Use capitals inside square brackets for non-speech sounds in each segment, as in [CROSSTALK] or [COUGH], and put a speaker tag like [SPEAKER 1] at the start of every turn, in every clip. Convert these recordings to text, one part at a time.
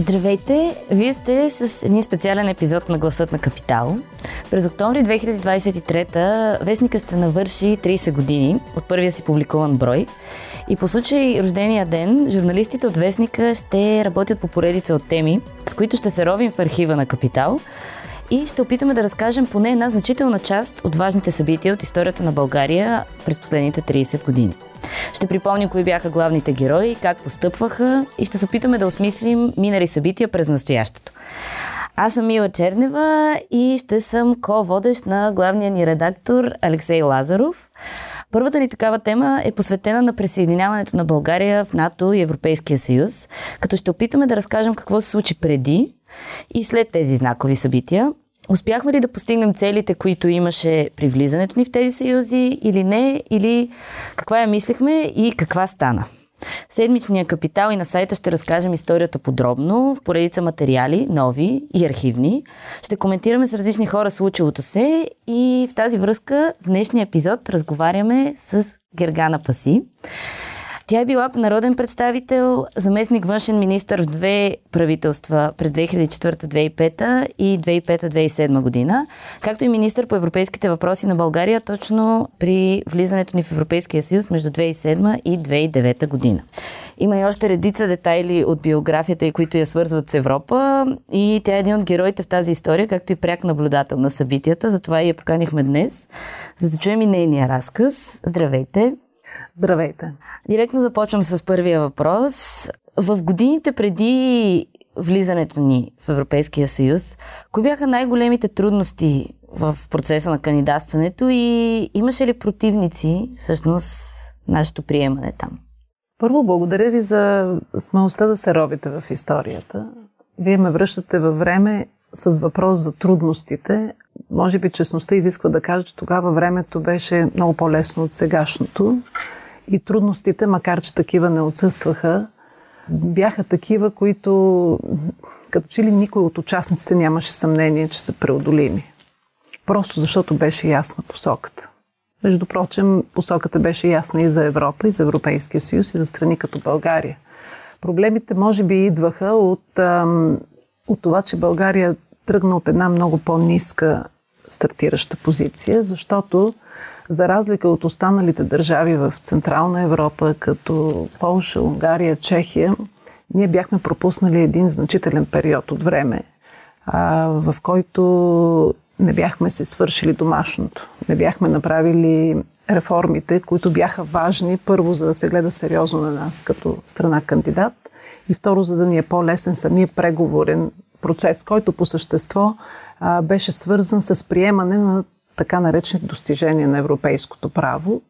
[SPEAKER 1] Здравейте! Вие сте с един специален епизод на Гласът на Капитал. През октомври 2023 вестника ще навърши 30 години от първия си публикуван брой. И по случай рождения ден, журналистите от вестника ще работят по поредица от теми, с които ще се ровим в архива на Капитал и ще опитаме да разкажем поне една значителна част от важните събития от историята на България през последните 30 години. Ще припомним кои бяха главните герои, как постъпваха и ще се опитаме да осмислим минали събития през настоящето. Аз съм Мила Чернева и ще съм ко-водещ на главния ни редактор Алексей Лазаров. Първата ни такава тема е посветена на присъединяването на България в НАТО и Европейския съюз, като ще опитаме да разкажем какво се случи преди и след тези знакови събития. Успяхме ли да постигнем целите, които имаше при влизането ни в тези съюзи или не, или каква я мислехме и каква стана? Седмичния капитал и на сайта ще разкажем историята подробно, в поредица материали, нови и архивни. Ще коментираме с различни хора случилото се и в тази връзка в днешния епизод разговаряме с Гергана Паси. Тя е била народен представител, заместник външен министр в две правителства през 2004-2005 и 2005-2007 година, както и министр по европейските въпроси на България точно при влизането ни в Европейския съюз между 2007 и 2009 година. Има и още редица детайли от биографията и които я свързват с Европа и тя е един от героите в тази история, както и пряк наблюдател на събитията, затова и я поканихме днес, за да чуем и нейния разказ. Здравейте!
[SPEAKER 2] Здравейте!
[SPEAKER 1] Директно започвам с първия въпрос. В годините преди влизането ни в Европейския съюз, кои бяха най-големите трудности в процеса на кандидатстването и имаше ли противници всъщност нашето приемане там?
[SPEAKER 2] Първо, благодаря ви за смелостта да се робите в историята. Вие ме връщате във време с въпрос за трудностите. Може би честността изисква да кажа, че тогава времето беше много по-лесно от сегашното. И трудностите, макар че такива не отсъстваха, бяха такива, които като че ли никой от участниците нямаше съмнение, че са преодолими. Просто защото беше ясна посоката. Между прочим, посоката беше ясна и за Европа, и за Европейския съюз, и за страни като България. Проблемите може би идваха от, от това, че България тръгна от една много по-ниска стартираща позиция, защото за разлика от останалите държави в Централна Европа, като Полша, Унгария, Чехия, ние бяхме пропуснали един значителен период от време, в който не бяхме се свършили домашното. Не бяхме направили реформите, които бяха важни, първо, за да се гледа сериозно на нас като страна кандидат и второ, за да ни е по-лесен самия преговорен процес, който по същество а, беше свързан с приемане на така наречените достижения на европейското право,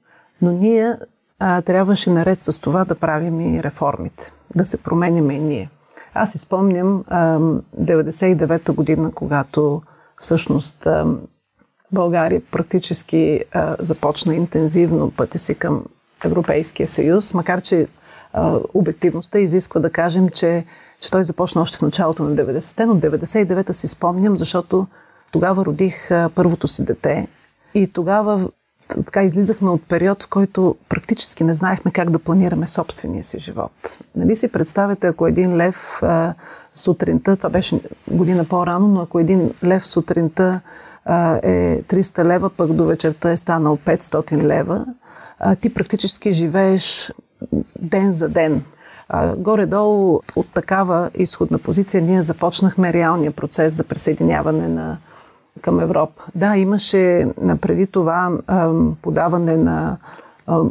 [SPEAKER 2] но ние а, трябваше наред с това да правим и реформите, да се променяме и ние. Аз изпомням 99-та година, когато всъщност а, България практически а, започна интензивно пътя си към Европейския съюз, макар че а, обективността изисква да кажем, че, че той започна още в началото на 90-те, но 99-та си спомням, защото тогава родих първото си дете и тогава така излизахме от период, в който практически не знаехме как да планираме собствения си живот. Нали си представяте, ако един лев а, сутринта, това беше година по-рано, но ако един лев сутринта а, е 300 лева, пък до вечерта е станал 500 лева, а, ти практически живееш ден за ден. А, горе-долу от такава изходна позиция ние започнахме реалния процес за присъединяване на към Европа. Да, имаше преди това подаване на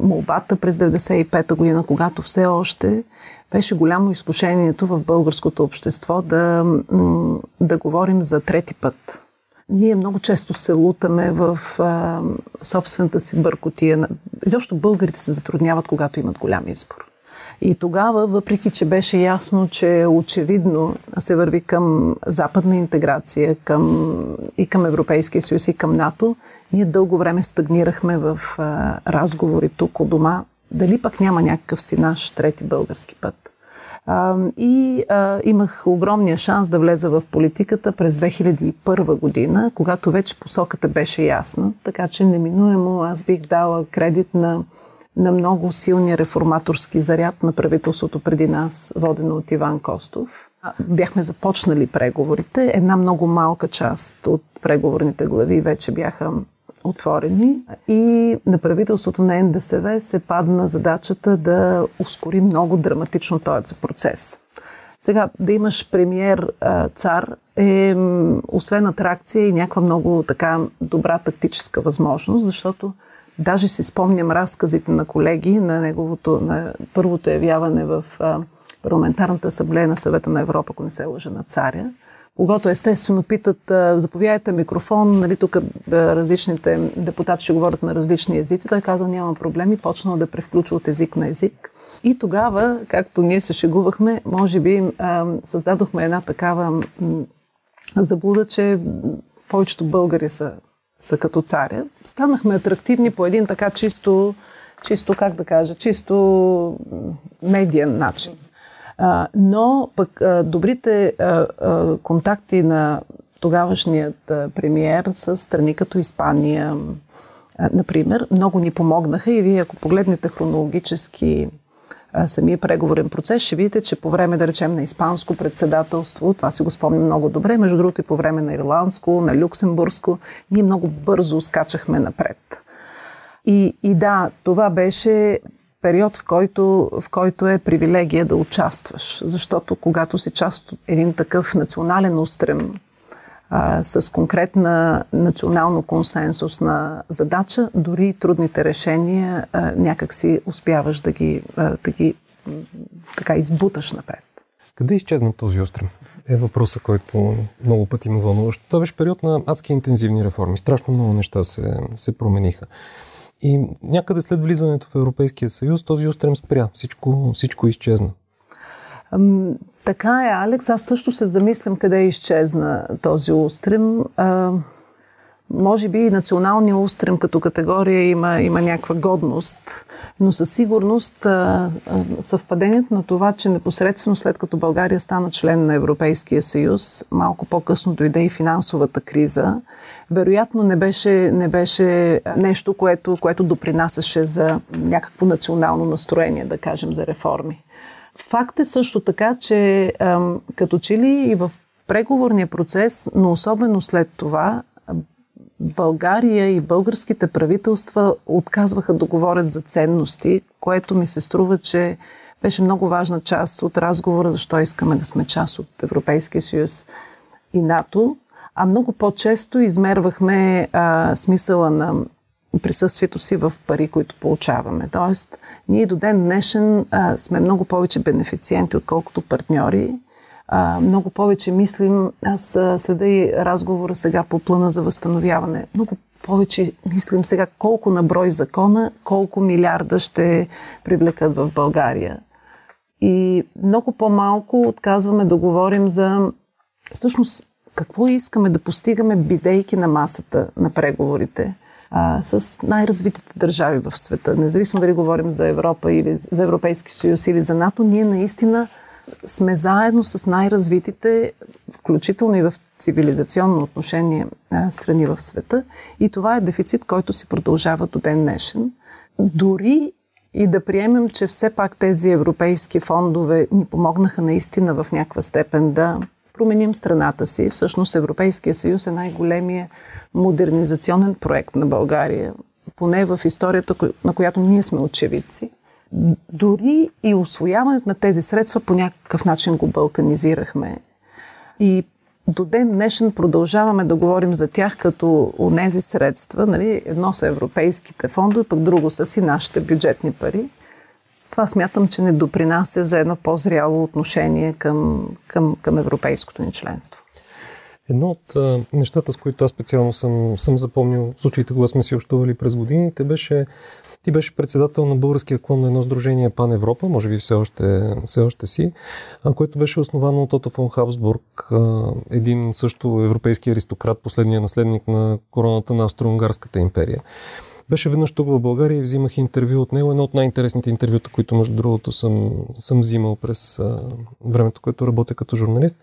[SPEAKER 2] молбата през 95-та година, когато все още беше голямо изкушението в българското общество да, да говорим за трети път. Ние много често се лутаме в а, собствената си бъркотия. Изобщо българите се затрудняват, когато имат голям избор. И тогава, въпреки че беше ясно, че очевидно се върви към западна интеграция към, и към Европейския съюз и към НАТО, ние дълго време стагнирахме в а, разговори тук у дома, дали пък няма някакъв си наш трети български път. А, и а, имах огромния шанс да влеза в политиката през 2001 година, когато вече посоката беше ясна, така че неминуемо аз бих дала кредит на на много силния реформаторски заряд на правителството преди нас, водено от Иван Костов. Бяхме започнали преговорите. Една много малка част от преговорните глави вече бяха отворени и на правителството на НДСВ се падна задачата да ускори много драматично този процес. Сега, да имаш премьер цар е освен атракция и някаква много така добра тактическа възможност, защото даже си спомням разказите на колеги на неговото, на първото явяване в парламентарната асамблея на съвета на Европа, ако не се лъжа на царя, когато естествено питат, заповядайте микрофон, нали, тук различните депутати ще говорят на различни езици, той казал няма проблеми, почнал да превключва от език на език. И тогава, както ние се шегувахме, може би създадохме една такава заблуда, че повечето българи са, са като царя. Станахме атрактивни по един така чисто, чисто как да кажа, чисто медиен начин. А, но пък а, добрите а, а, контакти на тогавашният а, премиер с страни като Испания, а, например, много ни помогнаха и вие, ако погледнете хронологически самия преговорен процес, ще видите, че по време, да речем, на испанско председателство, това си го спомням много добре, между другото и по време на ирландско, на люксембургско, ние много бързо скачахме напред. И, и да, това беше период, в който, в който е привилегия да участваш. Защото когато си част от един такъв национален устрем а, с конкретна национално консенсусна задача, дори трудните решения а, някак си успяваш да ги, а, да ги така избуташ напред.
[SPEAKER 3] Къде изчезна този острем? Е въпроса, който много пъти ме вълнува. Това беше период на адски интензивни реформи. Страшно много неща се, се промениха. И някъде след влизането в Европейския съюз този устрем спря. Всичко, всичко изчезна.
[SPEAKER 2] Така е, Алекс. Аз също се замислям къде изчезна този устрем. Може би и националния устрем като категория има, има някаква годност, но със сигурност съвпадението на това, че непосредствено след като България стана член на Европейския съюз, малко по-късно дойде и финансовата криза, вероятно не беше, не беше нещо, което, което допринасяше за някакво национално настроение, да кажем, за реформи. Факт е също така, че като че ли и в преговорния процес, но особено след това, България и българските правителства отказваха да говорят за ценности, което ми се струва, че беше много важна част от разговора, защо искаме да сме част от Европейския съюз и НАТО. А много по-често измервахме а, смисъла на присъствието си в пари, които получаваме. Тоест, ние до ден днешен а, сме много повече бенефициенти, отколкото партньори. А, много повече мислим, аз а, следа и разговора сега по плана за възстановяване. Много повече мислим сега колко на брой закона, колко милиарда ще привлекат в България. И много по-малко отказваме да говорим за всъщност какво искаме да постигаме, бидейки на масата на преговорите а, с най-развитите държави в света. Независимо дали говорим за Европа или за Европейски съюз или за НАТО, ние наистина сме заедно с най-развитите, включително и в цивилизационно отношение страни в света. И това е дефицит, който си продължава до ден днешен. Дори и да приемем, че все пак тези европейски фондове ни помогнаха наистина в някаква степен да променим страната си. Всъщност Европейския съюз е най-големия модернизационен проект на България, поне в историята, на която ние сме очевидци. Дори и освояването на тези средства по някакъв начин го балканизирахме. И до ден днешен продължаваме да говорим за тях като онези средства. Нали? Едно са европейските фондове, пък друго са си нашите бюджетни пари това смятам, че не допринася за едно по-зряло отношение към, към, към европейското ни членство.
[SPEAKER 3] Едно от а, нещата, с които аз специално съм, съм запомнил случаите, когато сме си общували през годините, беше ти беше председател на българския клон на едно сдружение Пан Европа, може би все още, все още си, а, което беше основано от Ото фон Хабсбург, а, един също европейски аристократ, последния наследник на короната на Австро-Унгарската империя. Беше веднъж тук в България и взимах интервю от него. Едно от най-интересните интервюта, които между другото съм, съм взимал през а, времето, което работя като журналист.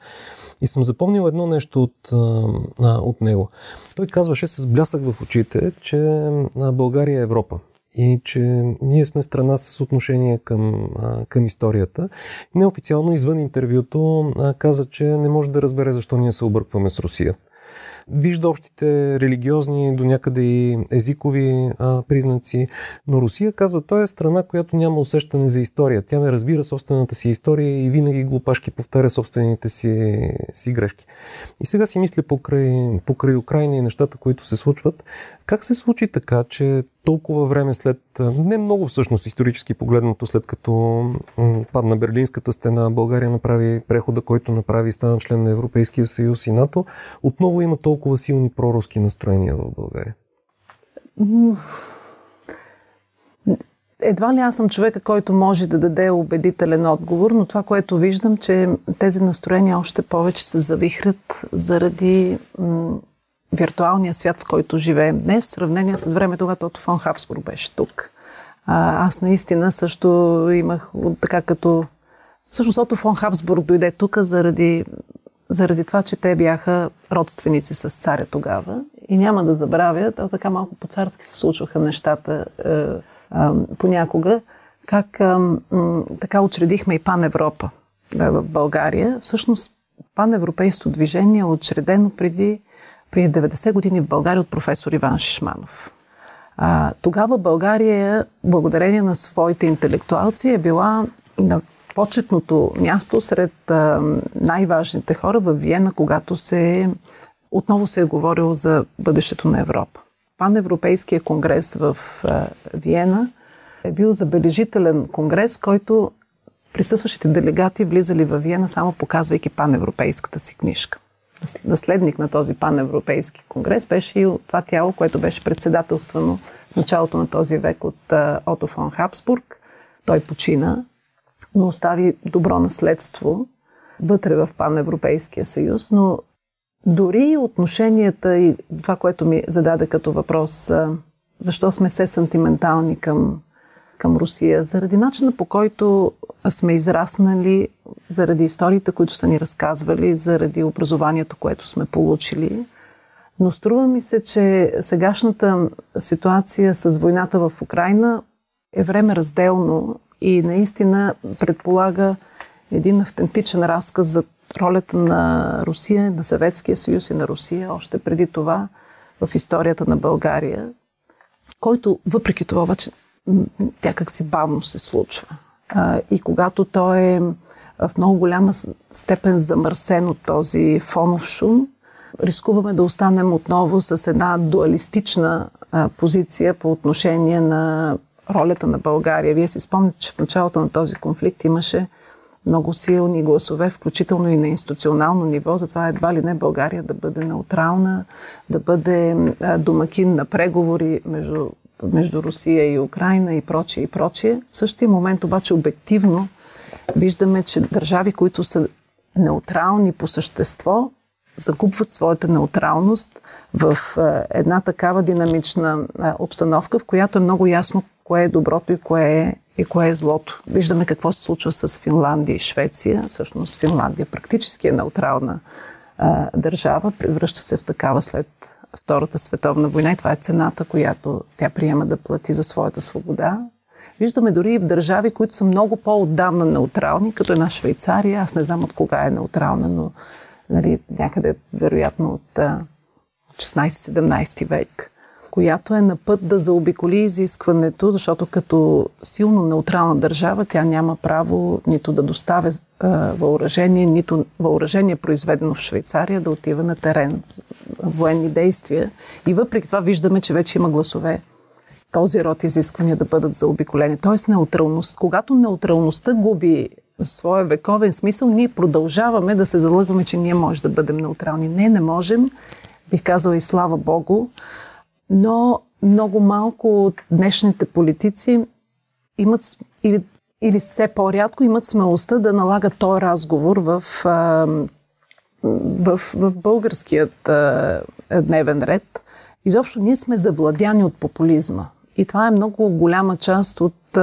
[SPEAKER 3] И съм запомнил едно нещо от, а, от него. Той казваше с блясък в очите, че България е Европа. и че ние сме страна с отношение към, към историята. Неофициално, извън интервюто, каза, че не може да разбере защо ние се объркваме с Русия вижда общите религиозни, до някъде и езикови а, признаци. Но Русия казва, той е страна, която няма усещане за история. Тя не разбира собствената си история и винаги глупашки повтаря собствените си, си грешки. И сега си мисля покрай, покрай Украина и нещата, които се случват. Как се случи така, че толкова време след, не много всъщност исторически погледнато, след като падна Берлинската стена, България направи прехода, който направи и стана член на Европейския съюз и НАТО, отново има толкова силни проруски настроения в България?
[SPEAKER 2] Едва ли аз съм човека, който може да даде убедителен отговор, но това, което виждам, че тези настроения още повече се завихрят заради виртуалния свят, в който живеем днес, в сравнение с времето, когато фон Хабсбург беше тук. Аз наистина също имах така като... Всъщност Ото фон Хабсбург дойде тук заради, заради това, че те бяха родственици с царя тогава. И няма да забравят, а така малко по-царски се случваха нещата е, е, понякога, как е, така учредихме и Пан Европа в България. Всъщност паневропейското движение е учредено преди преди 90 години в България от професор Иван Шишманов. А, тогава България, благодарение на своите интелектуалци, е била на почетното място сред а, най-важните хора в Виена, когато се отново се е говорило за бъдещето на Европа. Паневропейския конгрес в а, Виена е бил забележителен конгрес, който присъстващите делегати влизали в Виена само показвайки паневропейската си книжка наследник на този паневропейски конгрес беше и това тяло, което беше председателствано в началото на този век от Ото фон Хабсбург. Той почина, но остави добро наследство вътре в паневропейския съюз, но дори отношенията и това, което ми зададе като въпрос, защо сме се сантиментални към, към Русия, заради начина по който сме израснали заради историите, които са ни разказвали, заради образованието, което сме получили. Но струва ми се, че сегашната ситуация с войната в Украина е време разделно и наистина предполага един автентичен разказ за ролята на Русия, на Съветския съюз и на Русия още преди това в историята на България, който въпреки това обаче тякак си бавно се случва. И когато той е в много голяма степен замърсен от този фонов шум, рискуваме да останем отново с една дуалистична позиция по отношение на ролята на България. Вие си спомняте, че в началото на този конфликт имаше много силни гласове, включително и на институционално ниво, затова едва ли не България да бъде неутрална, да бъде домакин на преговори между между Русия и Украина и прочие и прочие. В същия момент обаче обективно виждаме, че държави, които са неутрални по същество, загубват своята неутралност в е, една такава динамична е, обстановка, в която е много ясно кое е доброто и кое е, и кое е злото. Виждаме какво се случва с Финландия и Швеция. Всъщност Финландия практически е неутрална а, е, държава, превръща се в такава след Втората световна война и това е цената, която тя приема да плати за своята свобода. Виждаме дори и в държави, които са много по-отдавна неутрални, като една Швейцария. Аз не знам от кога е неутрална, но нали, някъде вероятно от 16-17 век която е на път да заобиколи изискването, защото като силно неутрална държава тя няма право нито да доставя въоръжение, нито въоръжение произведено в Швейцария да отива на терен военни действия. И въпреки това виждаме, че вече има гласове този род изисквания да бъдат заобиколени. Тоест неутралност. Когато неутралността губи своя вековен смисъл, ние продължаваме да се залъгваме, че ние може да бъдем неутрални. Не, не можем. Бих казала и слава Богу но много малко от днешните политици имат или, или все по-рядко имат смелостта да налагат този разговор в, в, в българският дневен ред. Изобщо ние сме завладяни от популизма. И това е много голяма част от,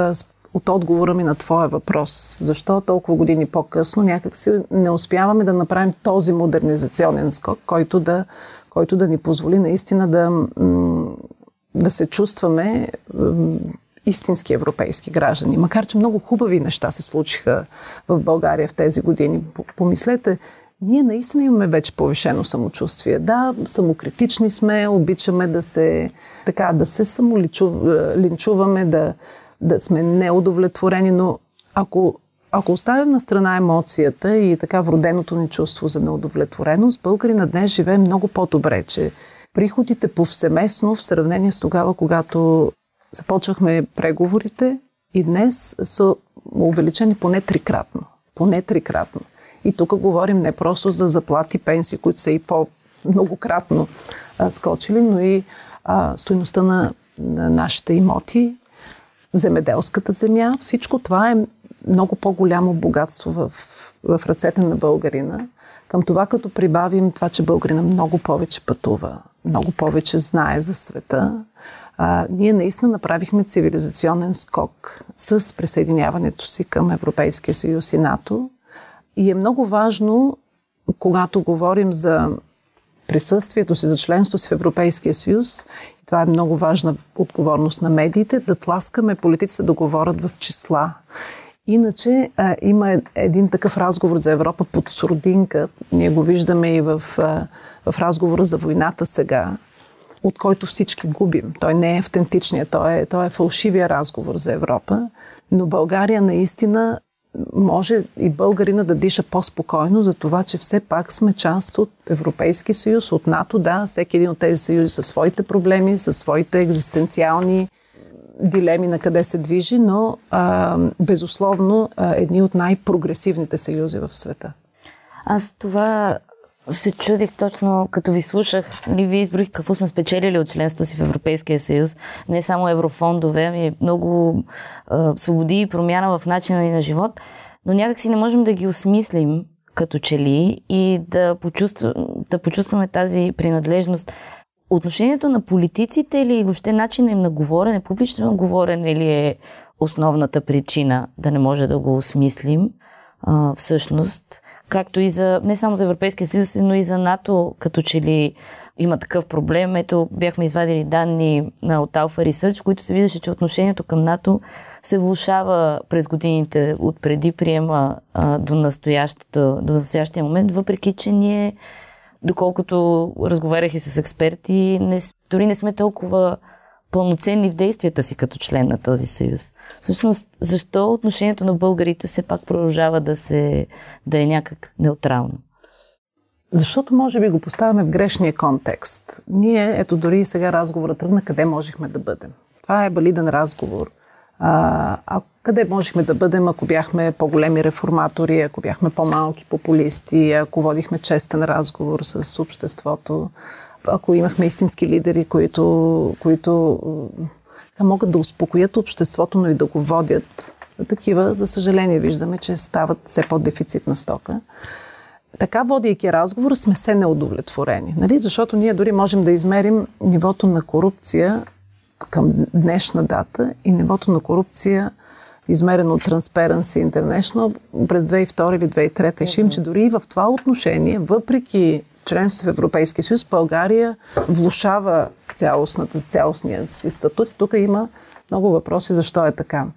[SPEAKER 2] от отговора ми на твоя въпрос. Защо толкова години по-късно някакси не успяваме да направим този модернизационен скок, който да който да ни позволи наистина да, да се чувстваме истински европейски граждани. Макар, че много хубави неща се случиха в България в тези години. Помислете, ние наистина имаме вече повишено самочувствие. Да, самокритични сме, обичаме да се, така, да се самолинчуваме, да, да сме неудовлетворени, но ако, ако оставим на страна емоцията и така вроденото ни чувство за неудовлетвореност, българи на днес живее много по-добре, че приходите повсеместно в сравнение с тогава, когато започвахме преговорите и днес са увеличени поне трикратно. Поне трикратно. И тук говорим не просто за заплати, пенсии, които са и по-многократно а, скочили, но и а, стоеността на, на нашите имоти, земеделската земя. Всичко това е много по-голямо богатство в, в ръцете на българина. Към това, като прибавим това, че българина много повече пътува, много повече знае за света, а, ние наистина направихме цивилизационен скок с присъединяването си към Европейския съюз и НАТО. И е много важно, когато говорим за присъствието си, за членство си в Европейския съюз, и това е много важна отговорност на медиите, да тласкаме политиците да говорят в числа. Иначе а, има един такъв разговор за Европа под сурдинка. Ние го виждаме и в, а, в разговора за войната сега, от който всички губим. Той не е автентичният, той е, той е фалшивия разговор за Европа. Но България наистина може и българина да диша по-спокойно за това, че все пак сме част от Европейски съюз, от НАТО. Да, всеки един от тези съюзи със своите проблеми, със своите екзистенциални дилеми на къде се движи, но а, безусловно а, едни от най-прогресивните съюзи в света.
[SPEAKER 1] Аз това се чудих точно, като ви слушах, ли ви изброих какво сме спечелили от членството си в Европейския съюз. Не само еврофондове, ами много а, свободи и промяна в начина ни на живот, но някак си не можем да ги осмислим като че ли и да, почувствам, да почувстваме тази принадлежност. Отношението на политиците или въобще начина им на говорене, публично говорене ли е основната причина да не може да го осмислим а, всъщност – както и за, не само за Европейския съюз, но и за НАТО, като че ли има такъв проблем. Ето, бяхме извадили данни от Alpha Research, които се виждаше, че отношението към НАТО се влушава през годините от преди приема а, до, до настоящия момент, въпреки, че ние, доколкото разговарях и с експерти, не, дори не сме толкова пълноценни в действията си като член на този съюз. Всъщност, защо отношението на българите все пак продължава да, се, да е някак неутрално?
[SPEAKER 2] Защото може би го поставяме в грешния контекст. Ние, ето дори и сега разговора тръгна къде можехме да бъдем. Това е валиден разговор. А, къде можехме да бъдем, ако бяхме по-големи реформатори, ако бяхме по-малки популисти, ако водихме честен разговор с обществото, ако имахме истински лидери, които, които могат да успокоят обществото, но и да го водят. Такива, за съжаление, виждаме, че стават все по-дефицитна стока. Така, водейки разговор, сме се неудовлетворени. Нали? Защото ние дори можем да измерим нивото на корупция към днешна дата и нивото на корупция измерено от Transparency International през 2002 или 2003. И ще че дори и в това отношение, въпреки членство в Европейския съюз, България влушава цялостната, цялостният си статут. Тук има много въпроси защо е така.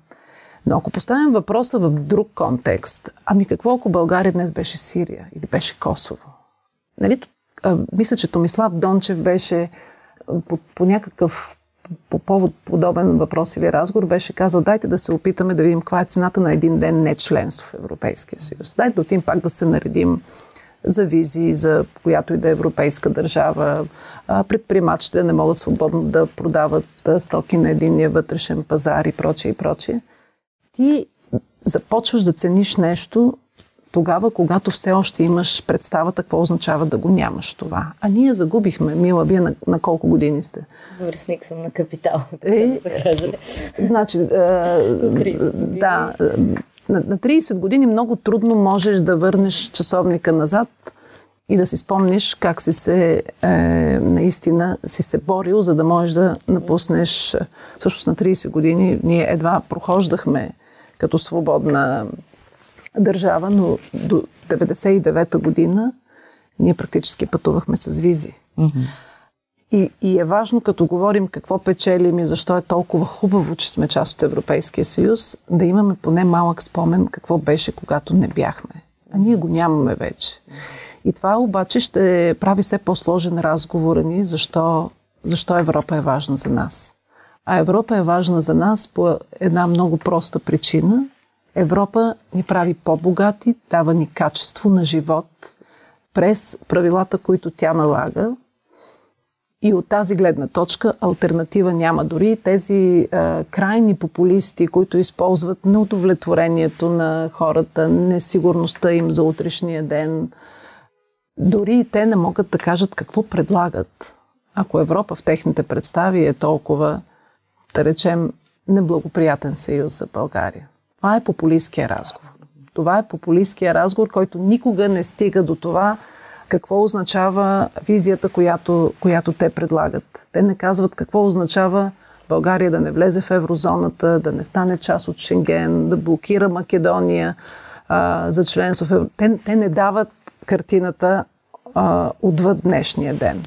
[SPEAKER 2] Но ако поставим въпроса в друг контекст, ами какво ако България днес беше Сирия или беше Косово? Нали, а, мисля, че Томислав Дончев беше по, по някакъв по повод подобен въпрос или разговор беше казал, дайте да се опитаме да видим каква е цената на един ден не членство в Европейския съюз. Дайте да отидем пак да се наредим за визи, за която и да е европейска държава. Предприемачите не могат свободно да продават стоки на единния вътрешен пазар и прочее и прочее. Ти започваш да цениш нещо тогава, когато все още имаш представата какво означава да го нямаш това. А ние загубихме. Мила, вие на, на колко години сте?
[SPEAKER 1] Връзник съм на капитал, [LAUGHS] така е, да се каже.
[SPEAKER 2] Значи, е, да, на, на 30 години много трудно можеш да върнеш часовника назад и да си спомниш как си се е, наистина си се борил, за да можеш да напуснеш. Всъщност на 30 години ние едва прохождахме като свободна държава, но до 99-та година ние практически пътувахме с визи. Mm-hmm. И, и е важно, като говорим какво печелим и защо е толкова хубаво, че сме част от Европейския съюз, да имаме поне малък спомен какво беше, когато не бяхме. А ние го нямаме вече. И това обаче ще прави все по-сложен разговор ни, защо, защо Европа е важна за нас. А Европа е важна за нас по една много проста причина. Европа ни прави по-богати, дава ни качество на живот през правилата, които тя налага. И от тази гледна точка альтернатива няма. Дори тези а, крайни популисти, които използват неудовлетворението на хората, несигурността им за утрешния ден, дори и те не могат да кажат какво предлагат. Ако Европа в техните представи е толкова да речем, неблагоприятен съюз за България. Това е популистския разговор. Това е популистския разговор, който никога не стига до това какво означава визията, която, която те предлагат. Те не казват какво означава България да не влезе в еврозоната, да не стане част от Шенген, да блокира Македония а, за членство в евро... Те, те не дават картината а, отвъд днешния ден.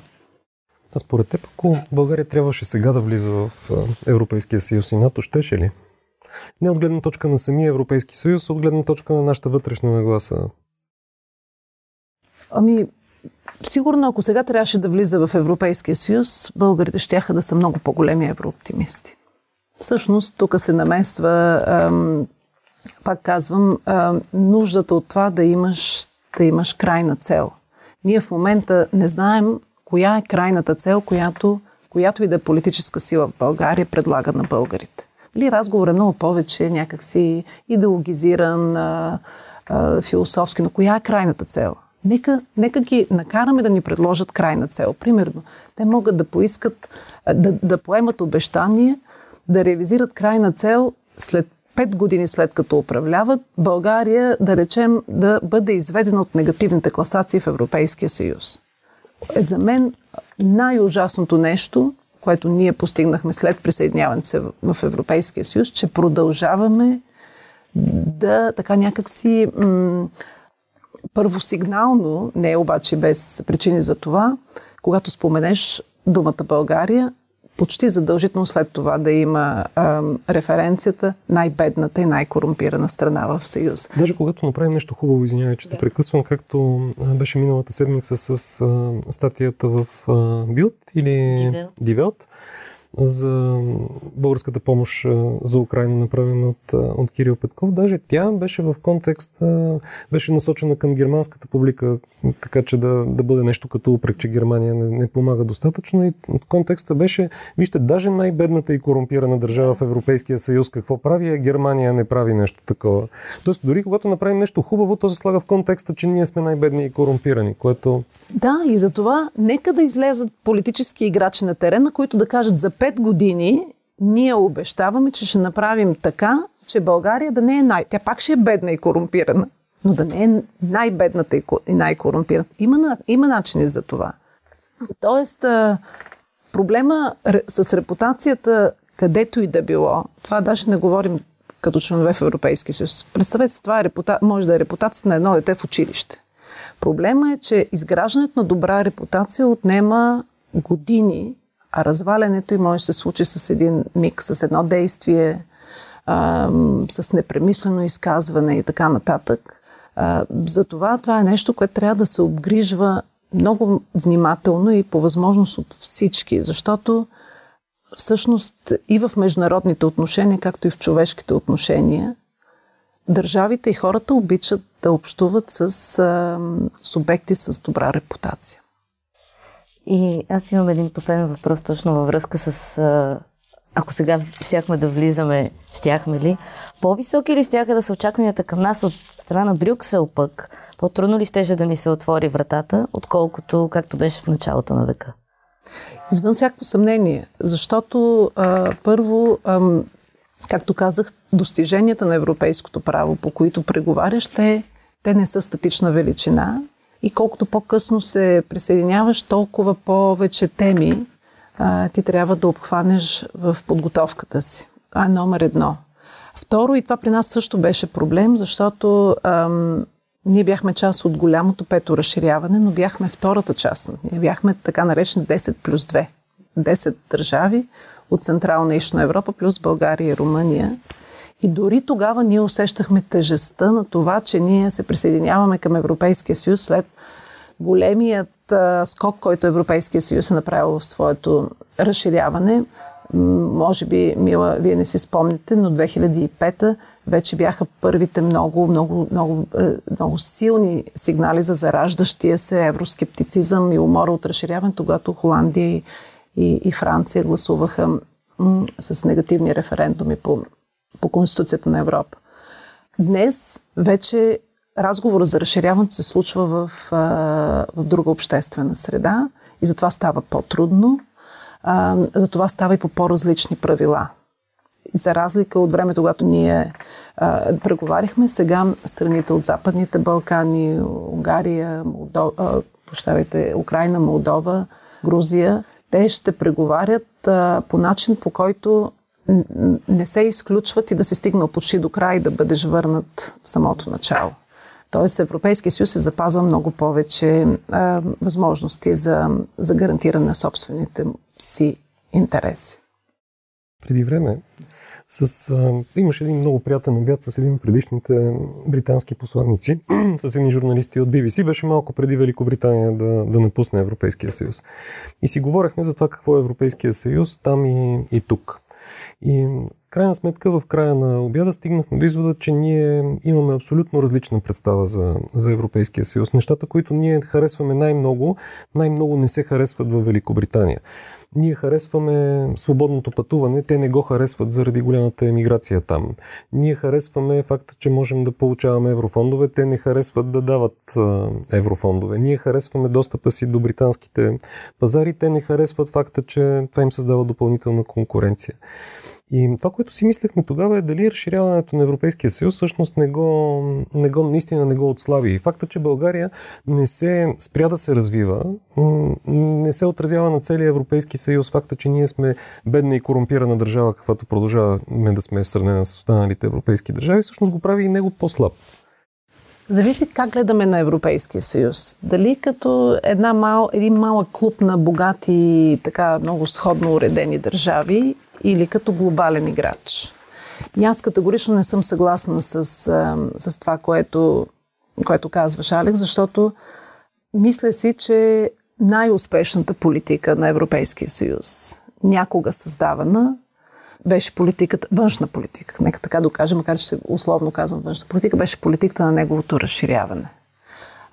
[SPEAKER 3] А според теб, ако България трябваше сега да влиза в Европейския съюз и НАТО, щеше ли? Не от гледна точка на самия Европейски съюз, а от гледна точка на нашата вътрешна нагласа.
[SPEAKER 2] Ами, сигурно ако сега трябваше да влиза в Европейския съюз, българите ще да са много по-големи еврооптимисти. Всъщност, тук се намесва, ам, пак казвам, ам, нуждата от това да имаш, да имаш крайна цел. Ние в момента не знаем коя е крайната цел, която, която и да е политическа сила в България предлага на българите. Дали разговор е много повече някакси идеологизиран, а, а, философски, но коя е крайната цел? Нека, нека ги накараме да ни предложат крайна цел. Примерно, те могат да поискат, да, да поемат обещание, да реализират крайна цел след пет години след като управляват, България, да речем, да бъде изведена от негативните класации в Европейския съюз е за мен най-ужасното нещо, което ние постигнахме след присъединяването се в Европейския съюз, че продължаваме да така някакси м- първосигнално, не обаче без причини за това, когато споменеш думата България, почти задължително след това да има а, референцията най-бедната и най-корумпирана страна в Съюз.
[SPEAKER 3] Даже когато направим нещо хубаво, извинявай, че да. те прекъсвам, както беше миналата седмица с а, статията в а, Билд или Дивелт за българската помощ за Украина, направена от, от Кирил Петков. Даже тя беше в контекст, беше насочена към германската публика, така че да, да бъде нещо като упрек, че Германия не, не помага достатъчно. И контекста беше, вижте, даже най-бедната и корумпирана държава в Европейския съюз какво прави, а Германия не прави нещо такова. Тоест, дори когато направим нещо хубаво, то се слага в контекста, че ние сме най-бедни и корумпирани, което...
[SPEAKER 2] Да, и за това нека да излезат политически играчи на терена, които да кажат за пет години ние обещаваме, че ще направим така, че България да не е най... Тя пак ще е бедна и корумпирана, но да не е най-бедната и най-корумпирана. Има, има начини за това. Тоест, проблема с репутацията, където и да било, това даже не говорим като членове в Европейския съюз. Представете се, това е репута... може да е репутацията на едно дете в училище. Проблема е, че изграждането на добра репутация отнема години а развалянето и може да се случи с един миг, с едно действие, а, с непремислено изказване и така нататък. А, затова това е нещо, което трябва да се обгрижва много внимателно и по възможност от всички, защото всъщност и в международните отношения, както и в човешките отношения, държавите и хората обичат да общуват с а, субекти с добра репутация.
[SPEAKER 1] И аз имам един последен въпрос точно във връзка с ако сега щяхме да влизаме, щяхме ли? По-високи ли щяха да са очакванията към нас от страна Брюксел пък? По-трудно ли щеше да ни се отвори вратата, отколкото както беше в началото на века?
[SPEAKER 2] Извън всяко съмнение, защото а, първо, а, както казах, достиженията на европейското право, по които преговаряш, те, те не са статична величина и колкото по-късно се присъединяваш, толкова повече теми а, ти трябва да обхванеш в подготовката си. Това е номер едно. Второ, и това при нас също беше проблем, защото ам, ние бяхме част от голямото пето разширяване, но бяхме втората част. Ние бяхме така наречени 10 плюс 2. 10 държави от Централна и Ищна Европа, плюс България и Румъния. И дори тогава ние усещахме тежестта на това, че ние се присъединяваме към Европейския съюз след големият а, скок, който Европейския съюз е направил в своето разширяване. Може би, Мила, вие не си спомните, но 2005 вече бяха първите много, много, много, е, много силни сигнали за зараждащия се евроскептицизъм и умора от разширяването, когато Холандия и, и, и Франция гласуваха м- с негативни референдуми по, по Конституцията на Европа. Днес вече разговорът за разширяването се случва в, в друга обществена среда и затова става по-трудно. Затова става и по по-различни правила. За разлика от времето, когато ние а, преговарихме, сега страните от Западните Балкани, Унгария, Молдова, прощавайте, Украина, Молдова, Грузия, те ще преговарят а, по начин, по който не се изключват и да се стигнал почти до край да бъдеш върнат в самото начало. Тоест Европейския съюз се запазва много повече а, възможности за, за гарантиране на собствените си интереси.
[SPEAKER 3] Преди време с, а, имаше един много приятен обяд с един от предишните британски посланници, [CLEARS THROAT] с едни журналисти от BBC. Беше малко преди Великобритания да, да напусне Европейския съюз. И си говорехме за това какво е Европейския съюз там и, и тук. И крайна сметка в края на обяда стигнахме до извода, че ние имаме абсолютно различна представа за, за Европейския съюз. Нещата, които ние харесваме най-много, най-много не се харесват в Великобритания. Ние харесваме свободното пътуване, те не го харесват заради голямата емиграция там. Ние харесваме факта, че можем да получаваме еврофондове, те не харесват да дават еврофондове. Ние харесваме достъпа си до британските пазари, те не харесват факта, че това им създава допълнителна конкуренция. И това, което си мислехме тогава е дали разширяването на Европейския съюз всъщност не го, не го, наистина не го отслаби. И факта, че България не се спря да се развива, не се отразява на целия Европейски съюз. Факта, че ние сме бедна и корумпирана държава, каквато продължаваме да сме в сравнение с останалите европейски държави, всъщност го прави и него по-слаб.
[SPEAKER 2] Зависи как гледаме на Европейския съюз. Дали като една мал, един малък клуб на богати, така много сходно уредени държави или като глобален играч. И аз категорично не съм съгласна с, с това, което, което казваш, Алекс, защото мисля си, че най-успешната политика на Европейския съюз, някога създавана, беше политиката, външна политика, нека така да кажем, макар че условно казвам външна политика, беше политиката на неговото разширяване.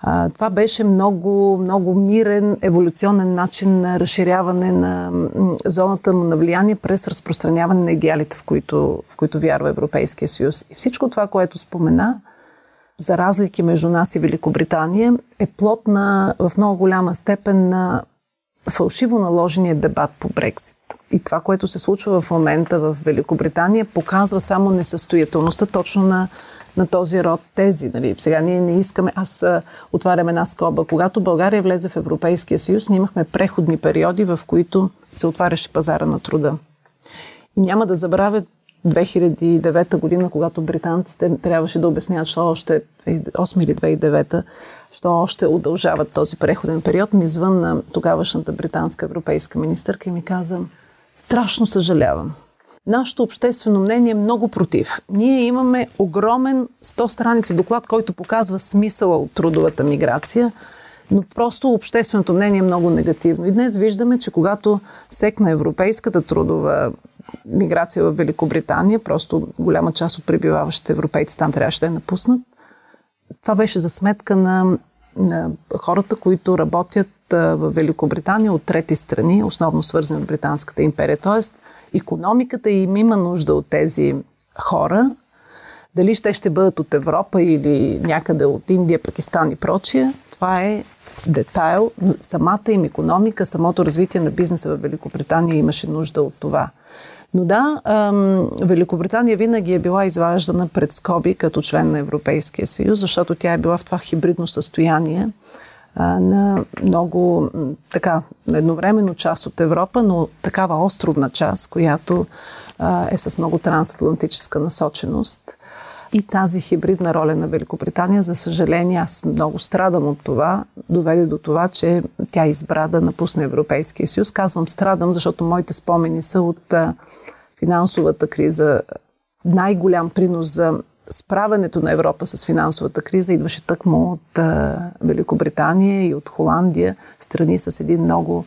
[SPEAKER 2] А, това беше много, много мирен, еволюционен начин на разширяване на зоната му на влияние през разпространяване на идеалите, в които, в които вярва Европейския съюз. И всичко това, което спомена, за разлики между нас и Великобритания, е плод на, в много голяма степен на фалшиво наложения дебат по Брексит. И това, което се случва в момента в Великобритания, показва само несъстоятелността точно на на този род тези. Нали. Сега ние не искаме, аз отварям една скоба. Когато България влезе в Европейския съюз, ние имахме преходни периоди, в които се отваряше пазара на труда. И няма да забравя 2009 година, когато британците трябваше да обясняват, що още 8 или 2009 що още удължават този преходен период, ми звънна тогавашната британска европейска министърка и ми каза, страшно съжалявам. Нашето обществено мнение е много против. Ние имаме огромен 100 страници доклад, който показва смисъла от трудовата миграция, но просто общественото мнение е много негативно. И днес виждаме, че когато секна европейската трудова миграция в Великобритания, просто голяма част от пребиваващите европейци там трябваше да я напуснат, това беше за сметка на, на хората, които работят в Великобритания от трети страни, основно свързани от Британската империя. Тоест, економиката им има нужда от тези хора. Дали ще ще бъдат от Европа или някъде от Индия, Пакистан и прочие, това е детайл. Самата им економика, самото развитие на бизнеса в Великобритания имаше нужда от това. Но да, Великобритания винаги е била изваждана пред скоби като член на Европейския съюз, защото тя е била в това хибридно състояние на много така едновременно част от Европа, но такава островна част, която е с много трансатлантическа насоченост. И тази хибридна роля на Великобритания, за съжаление, аз много страдам от това, доведе до това, че тя избра да напусне Европейския съюз. Казвам страдам, защото моите спомени са от финансовата криза. Най-голям принос за справянето на Европа с финансовата криза идваше тъкмо от Великобритания и от Холандия, страни с един много,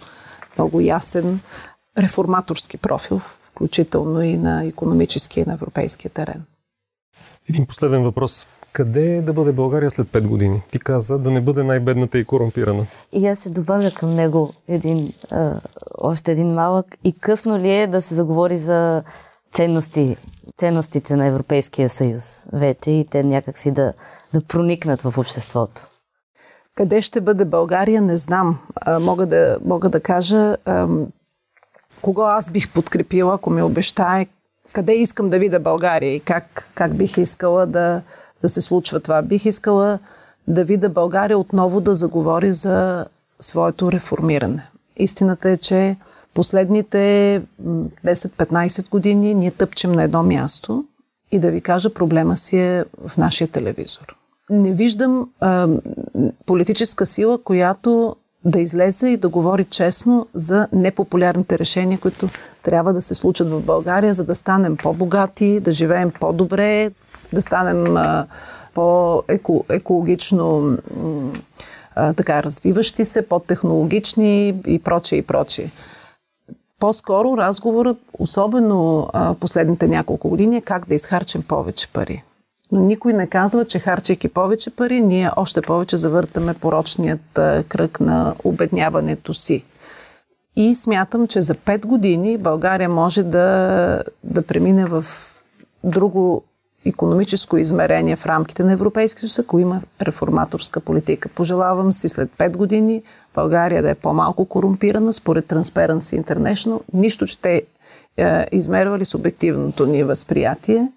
[SPEAKER 2] много ясен реформаторски профил, включително и на економическия и на европейския терен.
[SPEAKER 3] Един последен въпрос. Къде е да бъде България след 5 години? Ти каза да не бъде най-бедната и корумпирана.
[SPEAKER 1] И аз ще добавя към него един, а, още един малък. И късно ли е да се заговори за ценности, ценностите на Европейския съюз вече и те някакси да, да проникнат в обществото?
[SPEAKER 2] Къде ще бъде България, не знам. А, мога, да, мога да кажа а, кого аз бих подкрепила, ако ми обещае къде искам да видя България и как, как бих искала да, да се случва това. Бих искала да видя България отново да заговори за своето реформиране. Истината е, че последните 10-15 години ние тъпчем на едно място и да ви кажа, проблема си е в нашия телевизор. Не виждам а, политическа сила, която да излезе и да говори честно за непопулярните решения, които трябва да се случат в България, за да станем по-богати, да живеем по-добре, да станем а, по-екологично така развиващи се, по-технологични и прочее и прочее. По-скоро разговорът, особено а, последните няколко години, е как да изхарчим повече пари. Но никой не казва, че харчайки повече пари, ние още повече завъртаме порочният кръг на обедняването си. И смятам, че за 5 години България може да, да премине в друго економическо измерение в рамките на Европейския съюз, ако има реформаторска политика. Пожелавам си след 5 години България да е по-малко корумпирана според Transparency International. Нищо, че те е, измервали субективното ни възприятие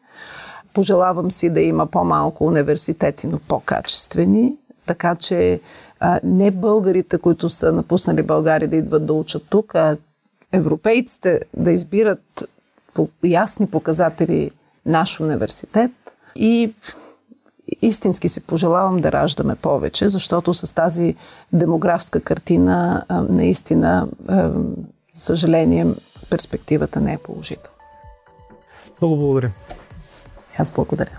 [SPEAKER 2] Пожелавам си да има по-малко университети, но по-качествени, така че а, не българите, които са напуснали България да идват да учат тук, а европейците да избират по ясни показатели наш университет и истински си пожелавам да раждаме повече, защото с тази демографска картина а, наистина, а, съжаление, перспективата не е положителна.
[SPEAKER 3] Много благодаря.
[SPEAKER 2] Аз благодаря.